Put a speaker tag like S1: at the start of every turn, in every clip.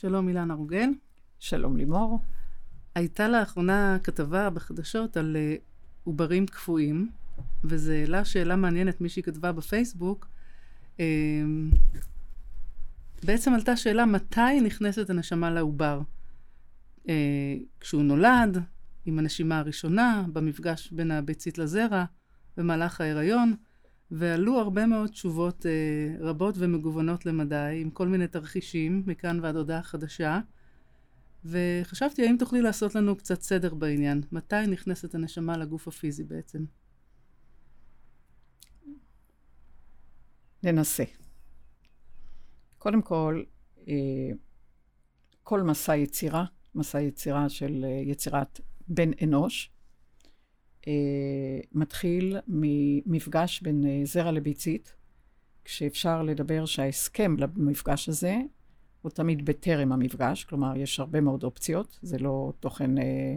S1: שלום אילנה רוגל.
S2: שלום לימור.
S1: הייתה לאחרונה כתבה בחדשות על uh, עוברים קפואים, וזה העלה שאלה מעניינת, מישהי כתבה בפייסבוק. Uh, בעצם עלתה שאלה מתי נכנסת הנשמה לעובר. Uh, כשהוא נולד, עם הנשימה הראשונה, במפגש בין הביצית לזרע, במהלך ההיריון, ועלו הרבה מאוד תשובות uh, רבות ומגוונות למדי, עם כל מיני תרחישים, מכאן ועד הודעה חדשה. וחשבתי, האם תוכלי לעשות לנו קצת סדר בעניין? מתי נכנסת הנשמה לגוף הפיזי בעצם?
S2: ננסה. קודם כל, אה, כל מסע יצירה, מסע יצירה של אה, יצירת בן אנוש, אה, מתחיל ממפגש בין זרע לביצית, כשאפשר לדבר שההסכם למפגש הזה הוא תמיד בטרם המפגש, כלומר, יש הרבה מאוד אופציות, זה לא תוכן אה,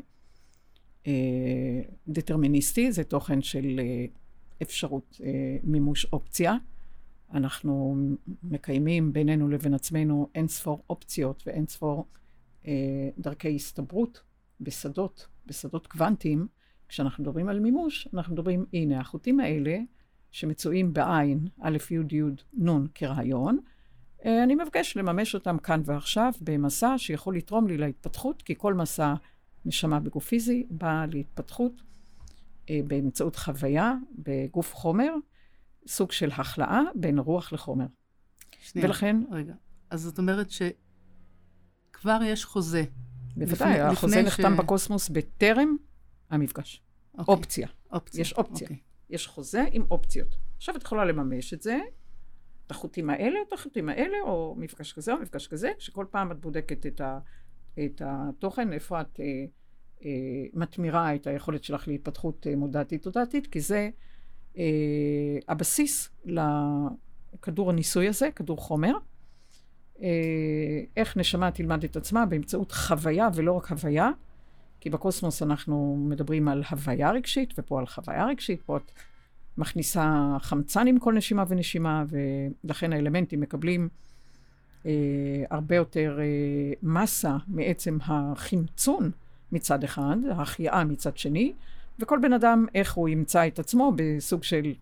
S2: אה, דטרמיניסטי, זה תוכן של אה, אפשרות אה, מימוש אופציה. אנחנו מקיימים בינינו לבין עצמנו אין ספור אופציות ואין ספור אה, דרכי הסתברות בשדות, בשדות קוונטיים. כשאנחנו מדברים על מימוש, אנחנו מדברים, הנה, החוטים האלה שמצויים בעין, א', י', י', נ' כרעיון, אה, אני מבקש לממש אותם כאן ועכשיו במסע שיכול לתרום לי להתפתחות, כי כל מסע נשמה בגוף פיזי בא להתפתחות אה, באמצעות חוויה בגוף חומר, סוג של החלאה בין רוח לחומר.
S1: שנייה, ולכן... רגע. אז זאת אומרת שכבר יש חוזה.
S2: בוודאי, החוזה נחתם ש... בקוסמוס בטרם המפגש. אוקיי. אופציה. אופציה. יש אופציה. אוקיי. יש חוזה עם אופציות. עכשיו את יכולה לממש את זה את החוטים האלה, את החוטים האלה, או מפגש כזה או מפגש כזה, שכל פעם את בודקת את, ה, את התוכן, איפה את אה, אה, מתמירה את היכולת שלך להתפתחות אה, מודעתית-תודעתית, כי זה אה, הבסיס לכדור הניסוי הזה, כדור חומר. אה, איך נשמה תלמד את עצמה באמצעות חוויה ולא רק הוויה, כי בקוסמוס אנחנו מדברים על הוויה רגשית, ופה על חוויה רגשית, פה את מכניסה חמצן עם כל נשימה ונשימה, ולכן האלמנטים מקבלים אה, הרבה יותר אה, מסה מעצם החמצון מצד אחד, ההחייאה מצד שני, וכל בן אדם, איך הוא ימצא את עצמו בסוג של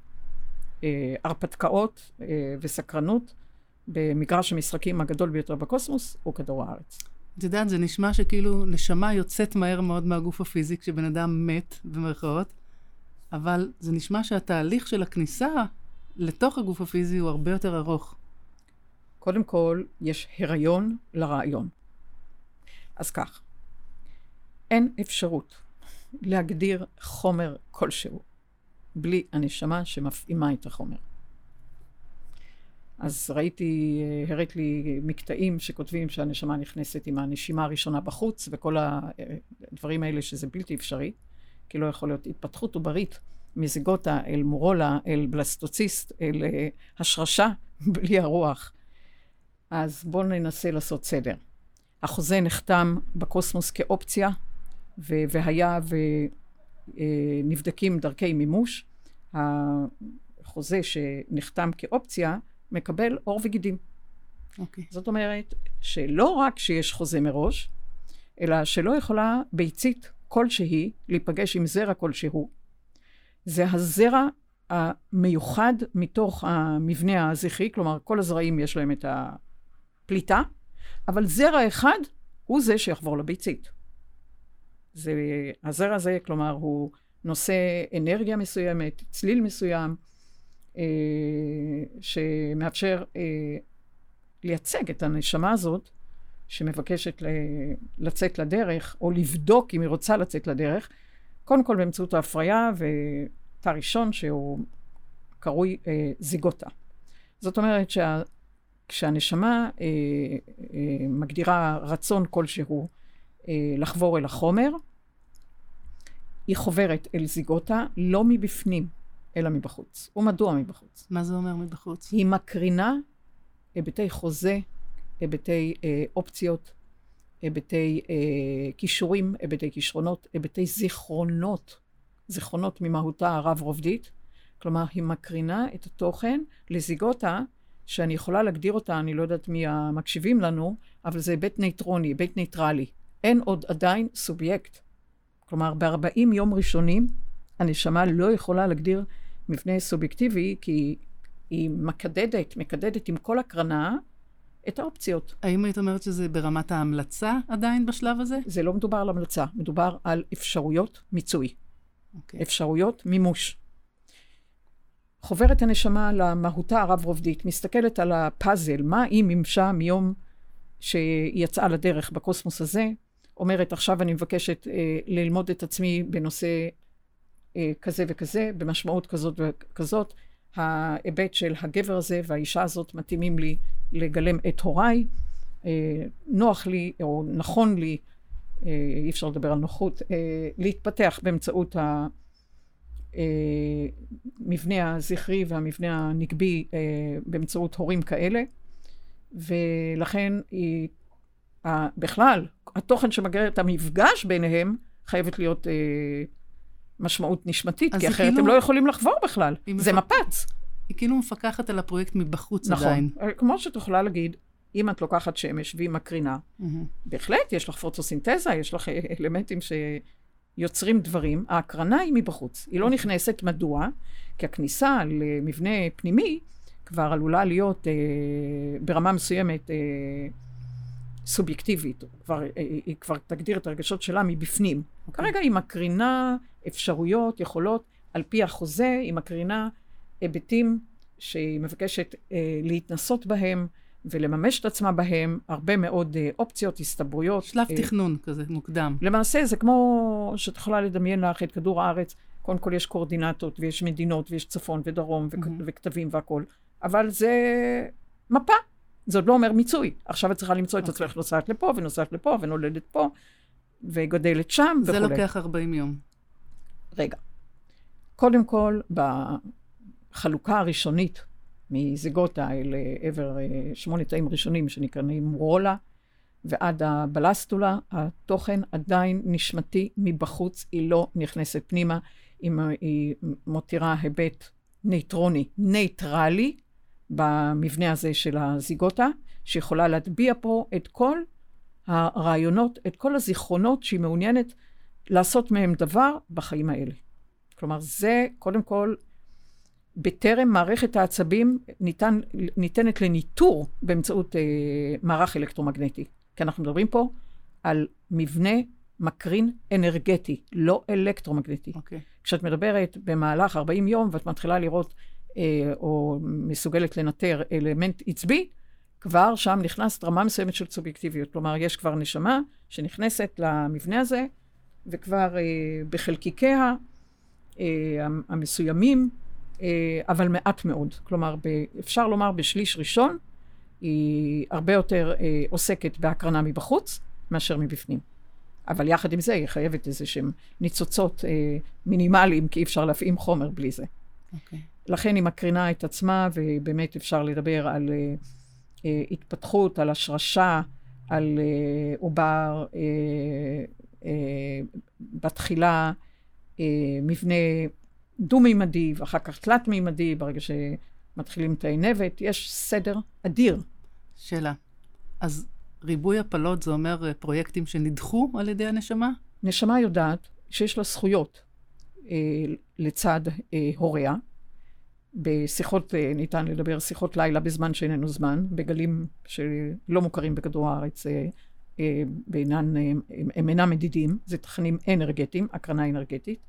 S2: אה, הרפתקאות אה, וסקרנות במגרש המשחקים הגדול ביותר בקוסמוס, הוא כדור הארץ.
S1: את יודעת, זה נשמע שכאילו נשמה יוצאת מהר מאוד מהגוף הפיזי כשבן אדם מת, במרכאות, אבל זה נשמע שהתהליך של הכניסה לתוך הגוף הפיזי הוא הרבה יותר ארוך.
S2: קודם כל, יש הריון לרעיון. אז כך, אין אפשרות להגדיר חומר כלשהו בלי הנשמה שמפעימה את החומר. אז ראיתי, הראת לי מקטעים שכותבים שהנשמה נכנסת עם הנשימה הראשונה בחוץ, וכל הדברים האלה שזה בלתי אפשרי. כי לא יכול להיות התפתחות עוברית מזיגוטה אל מורולה, אל בלסטוציסט, אל uh, השרשה, בלי הרוח. אז בואו ננסה לעשות סדר. החוזה נחתם בקוסמוס כאופציה, ו- והיה ונבדקים אה, דרכי מימוש. החוזה שנחתם כאופציה מקבל עור וגידים. אוקיי. Okay. זאת אומרת שלא רק שיש חוזה מראש, אלא שלא יכולה ביצית כלשהי להיפגש עם זרע כלשהו. זה הזרע המיוחד מתוך המבנה הזכרי, כלומר כל הזרעים יש להם את הפליטה, אבל זרע אחד הוא זה שיחבור לביצית. זה, הזרע הזה, כלומר, הוא נושא אנרגיה מסוימת, צליל מסוים, שמאפשר אה, לייצג את הנשמה הזאת שמבקשת לצאת לדרך, או לבדוק אם היא רוצה לצאת לדרך, קודם כל באמצעות ההפריה, ותא ראשון שהוא קרוי אה, זיגוטה. זאת אומרת שכשהנשמה אה, אה, מגדירה רצון כלשהו אה, לחבור אל החומר, היא חוברת אל זיגוטה לא מבפנים, אלא מבחוץ. ומדוע מבחוץ?
S1: מה זה אומר מבחוץ?
S2: היא מקרינה היבטי חוזה, היבטי אה, אופציות, היבטי אה, כישורים, היבטי כישרונות, היבטי זיכרונות, זיכרונות ממהותה הרב-רובדית. כלומר, היא מקרינה את התוכן לזיגוטה שאני יכולה להגדיר אותה, אני לא יודעת מי המקשיבים לנו, אבל זה היבט נייטרוני, היבט נייטרלי. אין עוד עדיין סובייקט. כלומר, ב-40 יום ראשונים, הנשמה לא יכולה להגדיר מבנה סובייקטיבי, כי היא מקודדת, מקודדת עם כל הקרנה את האופציות.
S1: האם היית אומרת שזה ברמת ההמלצה עדיין בשלב הזה?
S2: זה לא מדובר על המלצה, מדובר על אפשרויות מיצוי.
S1: Okay. אוקיי.
S2: אפשרויות מימוש. חוברת הנשמה למהותה הרב-רובדית, מסתכלת על הפאזל, מה היא מימשה מיום שהיא יצאה לדרך בקוסמוס הזה, אומרת, עכשיו אני מבקשת אה, ללמוד את עצמי בנושא כזה וכזה, במשמעות כזאת וכזאת. ההיבט של הגבר הזה והאישה הזאת מתאימים לי לגלם את הוריי. אה, נוח לי, או נכון לי, אה, אי אפשר לדבר על נוחות, אה, להתפתח באמצעות המבנה הזכרי והמבנה הנגבי באמצעות הורים כאלה, ולכן היא, בכלל, התוכן שמגר את המפגש ביניהם חייבת להיות משמעות נשמתית, כי אחרת כאילו... הם לא יכולים לחבור בכלל. זה מפ... מפץ.
S1: היא כאילו מפקחת על הפרויקט מבחוץ
S2: נכון.
S1: עדיין.
S2: נכון. כמו שאת יכולה להגיד, אם את לוקחת שמש והיא מקרינה, mm-hmm. בהחלט, יש לך פוטוסינתזה, יש לך אלמנטים שיוצרים דברים, ההקרנה היא מבחוץ. היא לא אוקיי. נכנסת, מדוע? כי הכניסה למבנה פנימי כבר עלולה להיות אה, ברמה מסוימת אה, סובייקטיבית. כבר, אה, היא כבר תגדיר את הרגשות שלה מבפנים. Okay. אוקיי. כרגע היא מקרינה אפשרויות, יכולות, על פי החוזה, היא מקרינה היבטים שהיא מבקשת אה, להתנסות בהם ולממש את עצמה בהם, הרבה מאוד אה, אופציות, הסתברויות.
S1: שלב אה, תכנון כזה, מוקדם.
S2: למעשה זה כמו שאת יכולה לדמיין לך את כדור הארץ, קודם כל יש קואורדינטות ויש מדינות ויש צפון ודרום mm-hmm. וכתבים והכול, אבל זה מפה, זה עוד לא אומר מיצוי. עכשיו את צריכה למצוא okay. את אוקיי. עצמך נוסעת לפה ונוסעת לפה ונולדת פה וגדלת שם
S1: וכולי. זה לוקח 40 יום.
S2: רגע. קודם כל, בחלוקה הראשונית מזיגוטה אל עבר אה, שמונה תאים ראשונים שנקראים רולה, ועד הבלסטולה, התוכן עדיין נשמתי מבחוץ, היא לא נכנסת פנימה, היא מותירה היבט נייטרוני, נייטרלי, במבנה הזה של הזיגוטה, שיכולה להטביע פה את כל הרעיונות, את כל הזיכרונות שהיא מעוניינת לעשות מהם דבר בחיים האלה. כלומר, זה קודם כל, בטרם מערכת העצבים ניתן, ניתנת לניטור באמצעות אה, מערך אלקטרומגנטי. כי אנחנו מדברים פה על מבנה מקרין אנרגטי, לא אלקטרומגנטי. Okay.
S1: אוקיי.
S2: כשאת מדברת במהלך 40 יום ואת מתחילה לראות או מסוגלת לנטר אלמנט עצבי, כבר שם נכנסת רמה מסוימת של סובייקטיביות. כלומר, יש כבר נשמה שנכנסת למבנה הזה, וכבר אה, בחלקיקיה אה, המסוימים, אה, אבל מעט מאוד. כלומר, אפשר לומר בשליש ראשון, היא הרבה יותר אה, עוסקת בהקרנה מבחוץ מאשר מבפנים. אבל יחד עם זה היא חייבת איזה שהם ניצוצות אה, מינימליים, כי אי אפשר להפעים חומר בלי זה.
S1: Okay.
S2: לכן היא מקרינה את עצמה, ובאמת אפשר לדבר על אה, אה, התפתחות, על השרשה, על אה, עובר, אה, אה, בתחילה אה, מבנה דו-מימדי, ואחר כך תלת-מימדי, ברגע שמתחילים תאי נבט, יש סדר אדיר.
S1: שאלה. אז ריבוי הפלות זה אומר פרויקטים שנדחו על ידי הנשמה?
S2: נשמה יודעת שיש לה זכויות אה, לצד אה, הוריה. בשיחות, אה, ניתן לדבר שיחות לילה בזמן שאיננו זמן, בגלים שלא מוכרים בכדור הארץ, אה, אה, בעינן, הם אינם מדידים, זה תכנים אנרגטיים, הקרנה אנרגטית,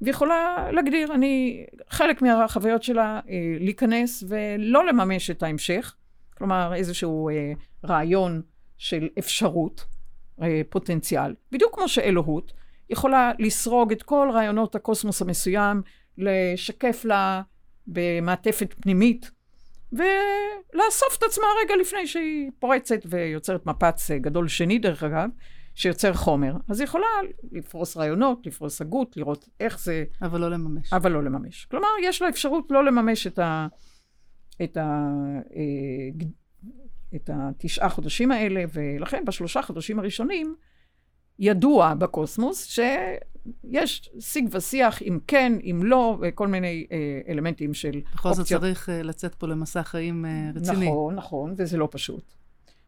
S2: ויכולה להגדיר, אני, חלק מהחוויות שלה, להיכנס ולא לממש את ההמשך, כלומר איזשהו רעיון של אפשרות, פוטנציאל, בדיוק כמו שאלוהות, יכולה לסרוג את כל רעיונות הקוסמוס המסוים, לשקף לה במעטפת פנימית, ולאסוף את עצמה רגע לפני שהיא פורצת ויוצרת מפץ גדול שני, דרך אגב, שיוצר חומר. אז היא יכולה לפרוס רעיונות, לפרוס הגות, לראות איך זה...
S1: אבל לא לממש.
S2: אבל לא לממש. כלומר, יש לה אפשרות לא לממש את ה... את ה... אה, את התשעה חודשים האלה, ולכן בשלושה חודשים הראשונים ידוע בקוסמוס, שיש שיג ושיח אם כן, אם לא, וכל מיני אה, אלמנטים של
S1: בכל זאת צריך אה, לצאת פה למסע חיים אה, רציני.
S2: נכון, נכון, וזה לא פשוט.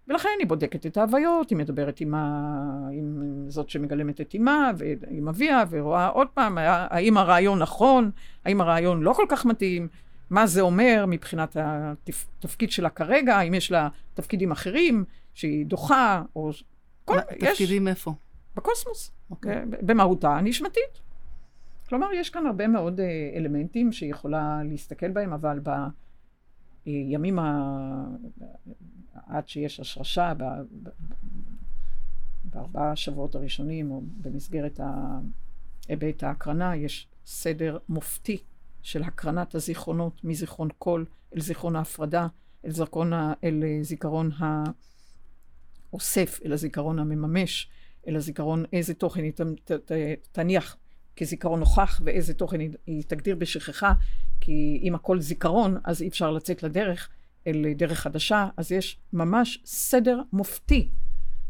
S2: ולכן היא בודקת את ההוויות, היא מדברת עם, ה... עם זאת שמגלמת את אימה ועם אביה, ורואה עוד פעם, האם הרעיון נכון, האם הרעיון לא כל כך מתאים, מה זה אומר מבחינת התפקיד שלה כרגע, האם יש לה תפקידים אחרים שהיא דוחה, או...
S1: כל... תפקידים יש... איפה?
S2: בקוסמוס, okay. אוקיי. במהותה הנשמתית. כלומר, יש כאן הרבה מאוד uh, אלמנטים שהיא יכולה להסתכל בהם, אבל בימים ה... עד שיש השרשה, ב... בארבעה השבועות הראשונים, או במסגרת היבט ההקרנה, יש סדר מופתי של הקרנת הזיכרונות מזיכרון קול אל זיכרון ההפרדה, אל, זיכרון, אל זיכרון האוסף, אל הזיכרון המממש, אל הזיכרון איזה תוכן היא תניח כזיכרון נוכח ואיזה תוכן היא תגדיר בשכחה, כי אם הכל זיכרון, אז אי אפשר לצאת לדרך, אל דרך חדשה, אז יש ממש סדר מופתי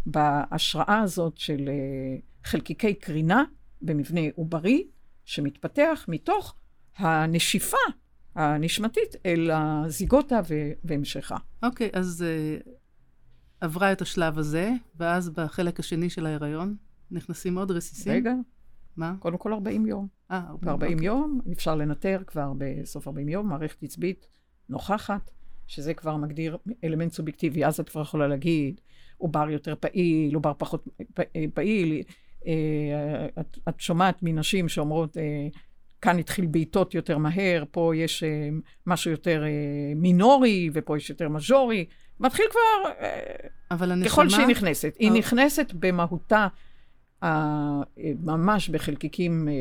S2: בהשראה הזאת של אה, חלקיקי קרינה במבנה עוברי, שמתפתח מתוך הנשיפה הנשמתית אל הזיגוטה והמשכה.
S1: אוקיי, okay, אז uh, עברה את השלב הזה, ואז בחלק השני של ההיריון נכנסים עוד רסיסים?
S2: רגע.
S1: מה?
S2: קודם כל 40 יום.
S1: אה,
S2: 40 אוקיי. יום, אפשר לנטר כבר בסוף 40 יום, מערכת עצבית נוכחת, שזה כבר מגדיר אלמנט סובייקטיבי. אז את כבר יכולה להגיד, עובר יותר פעיל, עובר פחות פעיל. אה, את, את שומעת מנשים שאומרות, אה, כאן התחיל בעיטות יותר מהר, פה יש אה, משהו יותר אה, מינורי, ופה יש יותר מז'ורי. מתחיל כבר, אה,
S1: אבל הנשמה...
S2: ככל שהיא נכנסת. היא נכנסת במהותה, אה, ממש בחלקיקים, אה,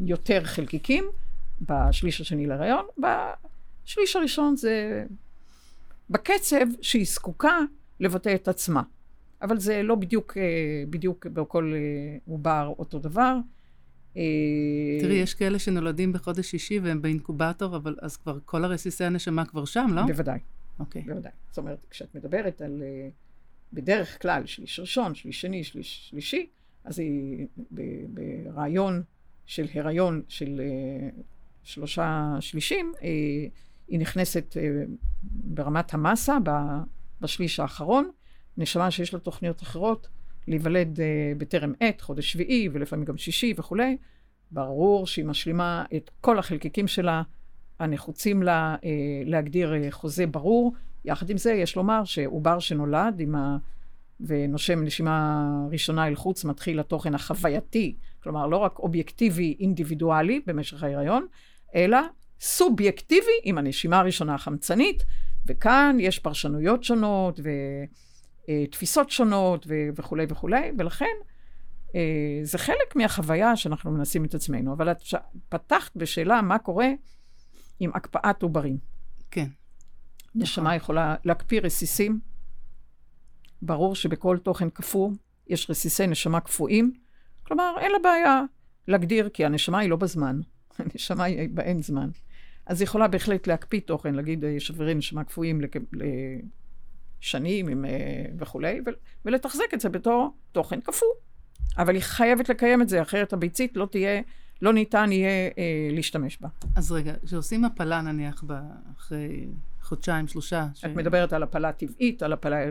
S2: יותר חלקיקים, בשליש השני להיריון. בשליש הראשון זה בקצב שהיא זקוקה לבטא את עצמה. אבל זה לא בדיוק, בדיוק בכל עובר אותו דבר.
S1: תראי, יש כאלה שנולדים בחודש שישי והם באינקובטור, אבל אז כבר כל הרסיסי הנשמה כבר שם, לא?
S2: בוודאי.
S1: אוקיי.
S2: Okay. בוודאי. זאת אומרת, כשאת מדברת על, אה, בדרך כלל, שליש ראשון, שליש שני, שליש שלישי, אז היא ברעיון של הריון של אה, שלושה שלישים, היא נכנסת ברמת המסה בשליש האחרון. נשמה שיש לה תוכניות אחרות, להיוולד בטרם עת, חודש שביעי ולפעמים גם שישי וכולי, ברור שהיא משלימה את כל החלקיקים שלה הנחוצים לה uh, להגדיר uh, חוזה ברור. יחד עם זה, יש לומר שעובר שנולד עם ה... ונושם נשימה ראשונה אל חוץ, מתחיל התוכן החווייתי, כלומר לא רק אובייקטיבי אינדיבידואלי במשך ההיריון, אלא סובייקטיבי עם הנשימה הראשונה החמצנית, וכאן יש פרשנויות שונות ו... אה, שונות ו- וכולי וכולי, ולכן אה, זה חלק מהחוויה שאנחנו מנסים את עצמנו. אבל את פתחת בשאלה מה קורה עם הקפאת עוברים.
S1: כן.
S2: נשמה נכון. יכולה להקפיא רסיסים. ברור שבכל תוכן קפוא יש רסיסי נשמה קפואים. כלומר, אין לה בעיה להגדיר, כי הנשמה היא לא בזמן. הנשמה היא באין זמן. אז היא יכולה בהחלט להקפיא תוכן, להגיד אה, שברי נשמה קפואים לק... שנים עם, אה, וכולי, ולתחזק את זה בתור תוכן קפוא. אבל היא חייבת לקיים את זה, אחרת הביצית לא תהיה, לא ניתן יהיה אה, להשתמש בה.
S1: אז רגע, כשעושים הפלה נניח אחרי חודשיים, שלושה...
S2: ש... את מדברת על הפלה טבעית, על הפלה אה,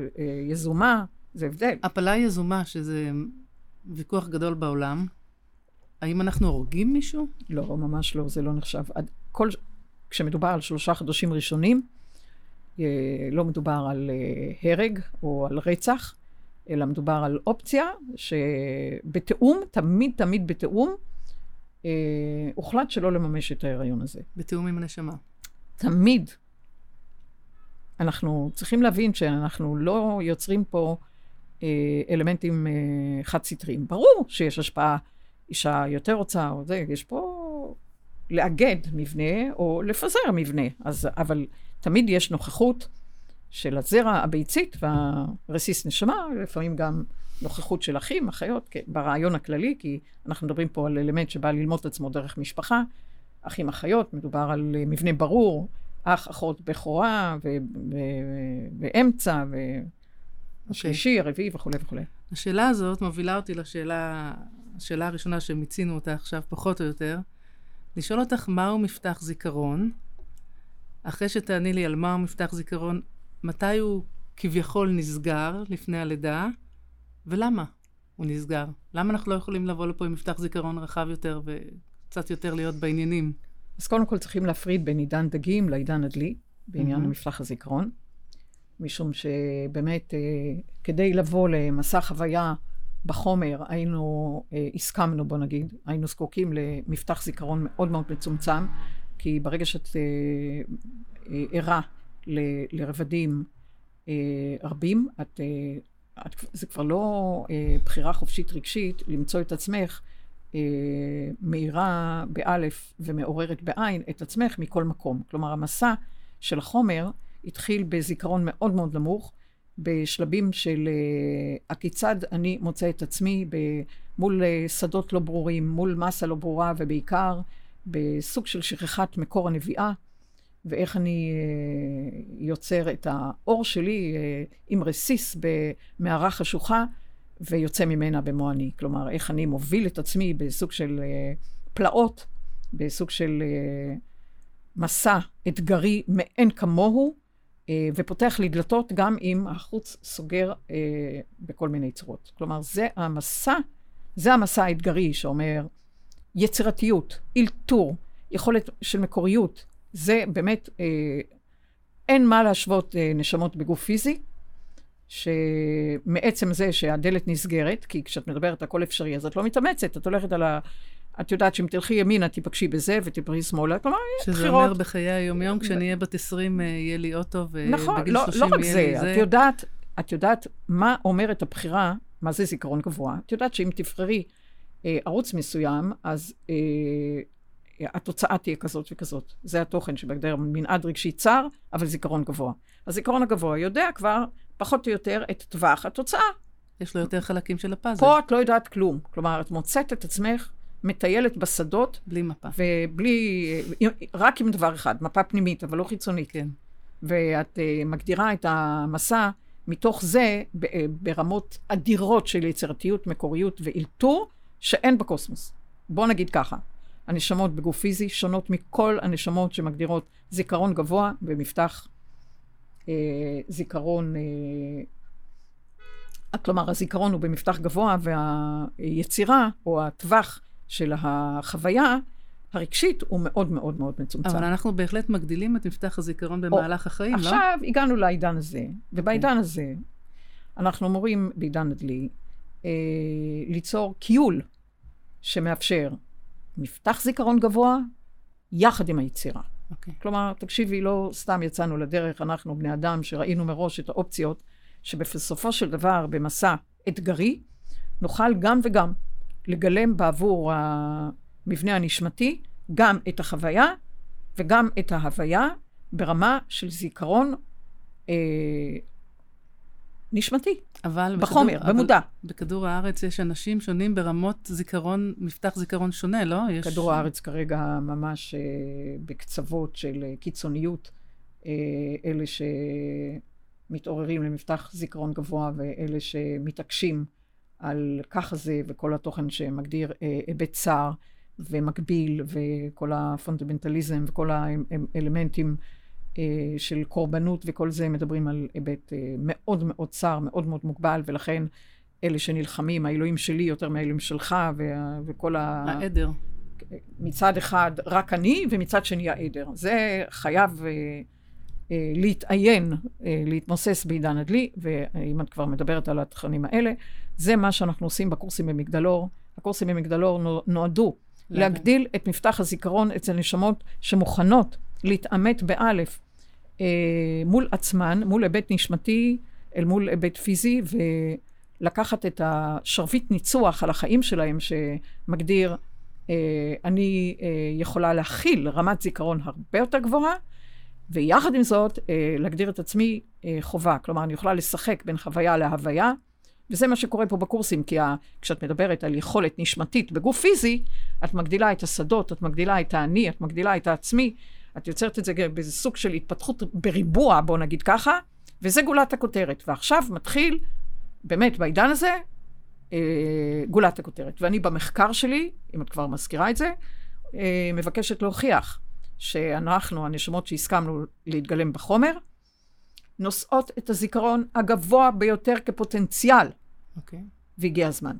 S2: יזומה, זה הבדל.
S1: הפלה יזומה, שזה ויכוח גדול בעולם, האם אנחנו הורגים מישהו?
S2: לא, ממש לא, זה לא נחשב. כל, כשמדובר על שלושה חודשים ראשונים, אה, לא מדובר על אה, הרג או על רצח, אלא מדובר על אופציה שבתיאום, תמיד תמיד בתיאום, אה, הוחלט שלא לממש את ההיריון הזה.
S1: בתיאום עם הנשמה.
S2: תמיד. אנחנו צריכים להבין שאנחנו לא יוצרים פה אה, אלמנטים אה, חד-סטריים. ברור שיש השפעה, אישה יותר רוצה או זה, יש פה לאגד מבנה או לפזר מבנה. אז, אבל תמיד יש נוכחות של הזרע הביצית והרסיס נשמה, לפעמים גם נוכחות של אחים, אחיות, ברעיון הכללי, כי אנחנו מדברים פה על אלמנט שבא ללמוד את עצמו דרך משפחה, אחים, אחיות, מדובר על מבנה ברור, אח, אחות בכורה, ואמצע, השלישי, הרביעי וכולי וכולי.
S1: השאלה הזאת מובילה אותי לשאלה, השאלה הראשונה שמיצינו אותה עכשיו, פחות או יותר, לשאול אותך מהו מפתח זיכרון, אחרי שתעני לי על מהו מפתח זיכרון, מתי הוא כביכול נסגר לפני הלידה, ולמה הוא נסגר? למה אנחנו לא יכולים לבוא לפה עם מפתח זיכרון רחב יותר וקצת יותר להיות בעניינים?
S2: אז קודם כל צריכים להפריד בין עידן דגים לעידן הדלי, בעניין
S1: מהמם.
S2: מפתח הזיכרון, משום שבאמת, אה, כדי לבוא למסע חוויה בחומר, היינו, אה, הסכמנו, בוא נגיד, היינו זקוקים למפתח זיכרון מאוד מאוד מצומצם, כי ברגע שאת אה, אה, ערה ל- לרבדים אה, רבים, את, אה, את, זה כבר לא אה, בחירה חופשית רגשית למצוא את עצמך אה, מאירה באלף ומעוררת בעין את עצמך מכל מקום. כלומר, המסע של החומר התחיל בזיכרון מאוד מאוד נמוך, בשלבים של אה, הכיצד אני מוצא את עצמי ב- מול אה, שדות לא ברורים, מול מסה לא ברורה, ובעיקר בסוג של שכחת מקור הנביאה, ואיך אני אה, יוצר את האור שלי אה, עם רסיס במערה חשוכה, ויוצא ממנה במו אני. כלומר, איך אני מוביל את עצמי בסוג של אה, פלאות, בסוג של מסע אתגרי מאין כמוהו, ופותח לי דלתות גם אם החוץ סוגר בכל מיני צורות. כלומר, זה המסע, זה המסע האתגרי שאומר יצירתיות, אלתור, יכולת של מקוריות. זה באמת, אה, אין מה להשוות אה, נשמות בגוף פיזי, שמעצם זה שהדלת נסגרת, כי כשאת מדברת הכל אפשרי, אז את לא מתאמצת, את הולכת על ה... את יודעת שאם תלכי ימינה, תיפגשי בזה, ותיפגשי שמאלה, כלומר,
S1: שזה
S2: בחירות.
S1: אומר בחיי היום-יום, כשאני אהיה בת 20 אה, יהיה לי אוטו,
S2: נכון,
S1: ובגיל
S2: לא,
S1: 30
S2: לא רק
S1: יהיה
S2: זה,
S1: לי
S2: את
S1: זה.
S2: יודעת, את יודעת מה אומרת הבחירה, מה זה זיכרון גבוה. את יודעת שאם תבחרי אה, ערוץ מסוים, אז אה, התוצאה תהיה כזאת וכזאת. זה התוכן שבגדר מנעד רגשי צר, אבל זיכרון גבוה. הזיכרון הגבוה יודע כבר, פחות או יותר, את טווח התוצאה.
S1: יש לו יותר חלקים של הפאזל,
S2: פה את לא יודעת כלום. כלומר, את מוצאת את עצמך מטיילת בשדות,
S1: בלי מפה.
S2: ובלי, רק עם דבר אחד, מפה פנימית, אבל לא חיצונית.
S1: כן.
S2: ואת uh, מגדירה את המסע מתוך זה ב- אה, ברמות אדירות של יצירתיות, מקוריות ואלתור שאין בקוסמוס. בוא נגיד ככה, הנשמות בגוף פיזי שונות מכל הנשמות שמגדירות זיכרון גבוה במפתח אה, זיכרון, אה, כלומר הזיכרון הוא במפתח גבוה והיצירה או הטווח של החוויה הרגשית הוא מאוד מאוד מאוד מצומצם.
S1: אבל אנחנו בהחלט מגדילים את מפתח הזיכרון במהלך החיים, לא?
S2: עכשיו הגענו לעידן הזה, ובעידן הזה אנחנו אמורים, בעידן הדלי, אה, ליצור קיול שמאפשר מפתח זיכרון גבוה יחד עם היצירה.
S1: אוקיי.
S2: כלומר, תקשיבי, לא סתם יצאנו לדרך, אנחנו בני אדם שראינו מראש את האופציות, שבסופו של דבר, במסע אתגרי, נוכל גם וגם לגלם בעבור המבנה הנשמתי גם את החוויה וגם את ההוויה ברמה של זיכרון אה, נשמתי,
S1: אבל
S2: בחומר,
S1: בכדור,
S2: במודע.
S1: אבל בכדור הארץ יש אנשים שונים ברמות זיכרון, מפתח זיכרון שונה, לא? יש...
S2: כדור הארץ כרגע ממש אה, בקצוות של אה, קיצוניות, אה, אלה שמתעוררים למפתח זיכרון גבוה ואלה שמתעקשים על ככה זה וכל התוכן שמגדיר אה, היבט צר ומקביל וכל הפונדמנטליזם וכל האלמנטים אה, של קורבנות וכל זה מדברים על היבט אה, מאוד מאוד צר, מאוד מאוד מוגבל, ולכן אלה שנלחמים, האלוהים שלי יותר מהאלוהים שלך, וה, וכל ה...
S1: העדר.
S2: מצד אחד רק אני, ומצד שני העדר. זה חייב אה, אה, להתעיין, אה, להתמוסס בעידן הדלי, ואם את כבר מדברת על התכנים האלה, זה מה שאנחנו עושים בקורסים במגדלור. הקורסים במגדלור נו- נועדו? להגדיל את מפתח הזיכרון אצל נשמות שמוכנות להתעמת באלף אה, מול עצמן, מול היבט נשמתי, אל מול היבט פיזי, ולקחת את השרביט ניצוח על החיים שלהם, שמגדיר, אה, אני אה, יכולה להכיל רמת זיכרון הרבה יותר גבוהה, ויחד עם זאת, אה, להגדיר את עצמי אה, חובה. כלומר, אני יכולה לשחק בין חוויה להוויה, וזה מה שקורה פה בקורסים, כי ה, כשאת מדברת על יכולת נשמתית בגוף פיזי, את מגדילה את השדות, את מגדילה את האני, את מגדילה את העצמי, את יוצרת את זה באיזה סוג של התפתחות בריבוע, בוא נגיד ככה, וזה גולת הכותרת. ועכשיו מתחיל, באמת, בעידן הזה, אה, גולת הכותרת. ואני במחקר שלי, אם את כבר מזכירה את זה, אה, מבקשת להוכיח שאנחנו, הנשמות שהסכמנו להתגלם בחומר, נושאות את הזיכרון הגבוה ביותר כפוטנציאל.
S1: אוקיי. Okay.
S2: והגיע הזמן.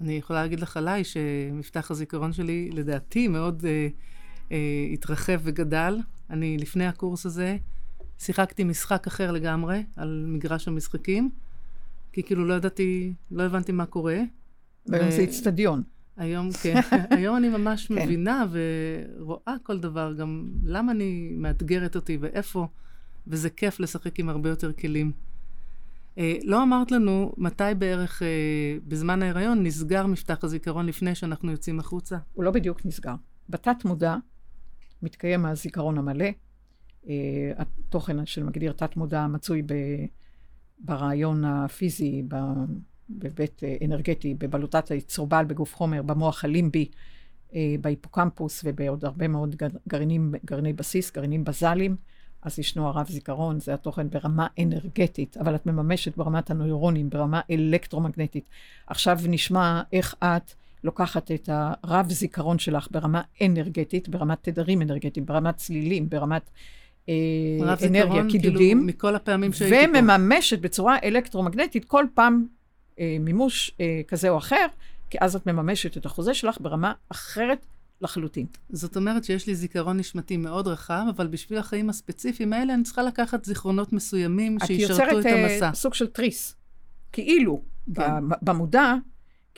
S1: אני יכולה להגיד לך עליי שמפתח הזיכרון שלי, לדעתי, מאוד אה, אה, התרחב וגדל. אני, לפני הקורס הזה, שיחקתי משחק אחר לגמרי, על מגרש המשחקים, כי כאילו לא ידעתי, לא הבנתי מה קורה.
S2: והיום ו... זה איצטדיון.
S1: היום, כן. היום אני ממש כן. מבינה ורואה כל דבר, גם למה אני מאתגרת אותי ואיפה, וזה כיף לשחק עם הרבה יותר כלים. אה, לא אמרת לנו מתי בערך אה, בזמן ההיריון נסגר מפתח הזיכרון לפני שאנחנו יוצאים החוצה?
S2: הוא לא בדיוק נסגר. בתת מודע מתקיים הזיכרון המלא. אה, התוכן של מגדיר תת מודע מצוי ב, ברעיון הפיזי, ב, בבית אנרגטי, בבלוטת היצורבל בגוף חומר, במוח הלימבי, בהיפוקמפוס ובעוד הרבה מאוד גרעינים, גרעיני בסיס, גרעינים בזאליים. אז ישנו הרב זיכרון, זה התוכן ברמה אנרגטית, אבל את מממשת ברמת הנוירונים, ברמה אלקטרומגנטית. עכשיו נשמע איך את לוקחת את הרב זיכרון שלך ברמה אנרגטית, ברמת תדרים אנרגטיים, ברמת צלילים, ברמת אה, אנרגיה, קידודים.
S1: כאילו, מכל הפעמים שהייתי
S2: פה. ומממשת בצורה אלקטרומגנטית כל פעם אה, מימוש אה, כזה או אחר, כי אז את מממשת את החוזה שלך ברמה אחרת לחלוטין.
S1: זאת אומרת שיש לי זיכרון נשמתי מאוד רחב, אבל בשביל החיים הספציפיים האלה אני צריכה לקחת זיכרונות מסוימים שישרתו את המסע.
S2: את יוצרת סוג של תריס. כאילו, כן. במודע,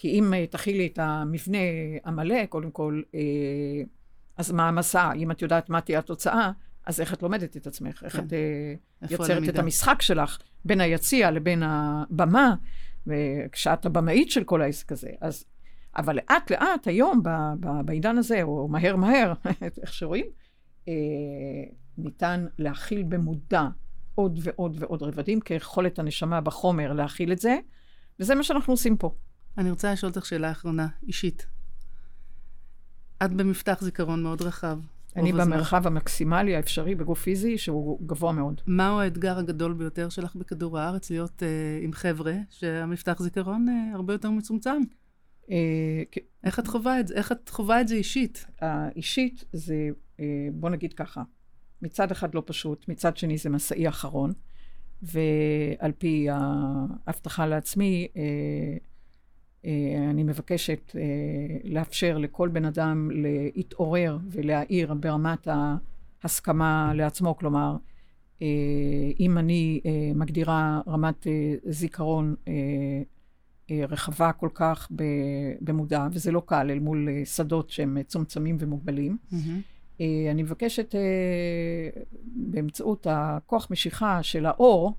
S2: כי אם אה, תכילי את המבנה המלא, קודם כל, אה, אז מה המסע? אם את יודעת מה תהיה התוצאה, אז איך את לומדת את עצמך? איך כן. את אה, יוצרת הלמידה? את המשחק שלך בין היציע לבין הבמה, וכשאת הבמאית של כל העסק הזה. אז אבל לאט לאט היום, ב, ב, בעידן הזה, או מהר מהר, איך שרואים, אה, ניתן להכיל במודע עוד ועוד ועוד רבדים, כיכולת הנשמה בחומר להכיל את זה, וזה מה שאנחנו עושים פה.
S1: אני רוצה לשאול אותך שאלה אחרונה, אישית. את במפתח זיכרון מאוד רחב.
S2: אני במרחב. המקסימלי האפשרי בגוף פיזי, שהוא גבוה מאוד.
S1: מהו האתגר הגדול ביותר שלך בכדור הארץ, להיות uh, עם חבר'ה שהמפתח זיכרון uh, הרבה יותר מצומצם? אה, איך את חווה את זה? איך את חווה את זה אישית?
S2: אישית זה, אה, בוא נגיד ככה, מצד אחד לא פשוט, מצד שני זה מסעי אחרון, ועל פי ההבטחה לעצמי, אה, אני מבקשת לאפשר לכל בן אדם להתעורר ולהעיר ברמת ההסכמה לעצמו, כלומר, אם אני מגדירה רמת זיכרון אה, רחבה כל כך במודע, וזה לא קל אל מול אה, שדות שהם צומצמים ומוגבלים. Mm-hmm. אני מבקשת באמצעות הכוח משיכה של האור,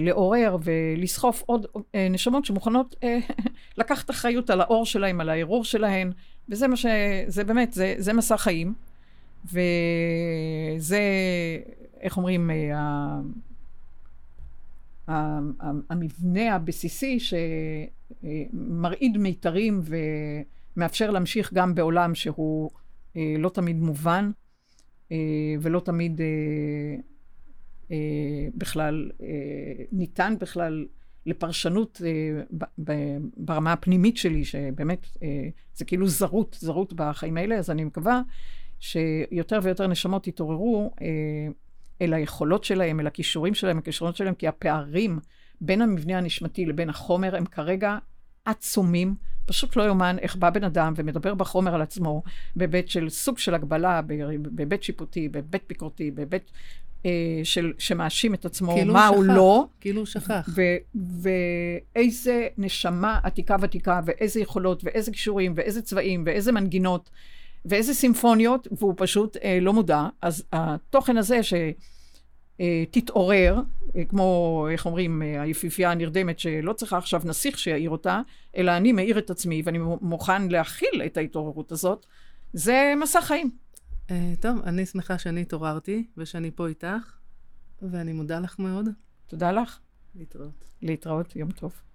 S2: לעורר ולסחוף עוד נשמות שמוכנות לקחת אחריות על האור שלהם, על הערעור שלהן, וזה מה ש... זה באמת, זה, זה מסע חיים. וזה, איך אומרים, המבנה הבסיסי שמרעיד מיתרים ומאפשר להמשיך גם בעולם שהוא אה, לא תמיד מובן אה, ולא תמיד אה, בכלל ניתן בכלל לפרשנות ברמה הפנימית שלי, שבאמת זה כאילו זרות, זרות בחיים האלה, אז אני מקווה שיותר ויותר נשמות יתעוררו אל היכולות שלהם, אל הכישורים שלהם, הכישרונות שלהם, כי הפערים בין המבנה הנשמתי לבין החומר הם כרגע עצומים. פשוט לא יאומן איך בא בן אדם ומדבר בחומר על עצמו בהיבט של סוג של הגבלה, בהיבט שיפוטי, בהיבט ביקורתי, בהיבט אה, של, שמאשים את עצמו, כאילו מה הוא לא.
S1: כאילו הוא שכח.
S2: ו, ואיזה נשמה עתיקה ותיקה, ואיזה יכולות, ואיזה כישורים, ואיזה צבעים, ואיזה מנגינות. ואיזה סימפוניות, והוא פשוט אה, לא מודע. אז התוכן הזה שתתעורר, אה, כמו, איך אומרים, אה, היפיפייה הנרדמת, שלא צריכה עכשיו נסיך שיעיר אותה, אלא אני מאיר את עצמי, ואני מוכן להכיל את ההתעוררות הזאת, זה מסע חיים.
S1: אה, טוב, אני שמחה שאני התעוררתי, ושאני פה איתך, ואני מודה לך מאוד.
S2: תודה לך.
S1: להתראות.
S2: להתראות, יום טוב.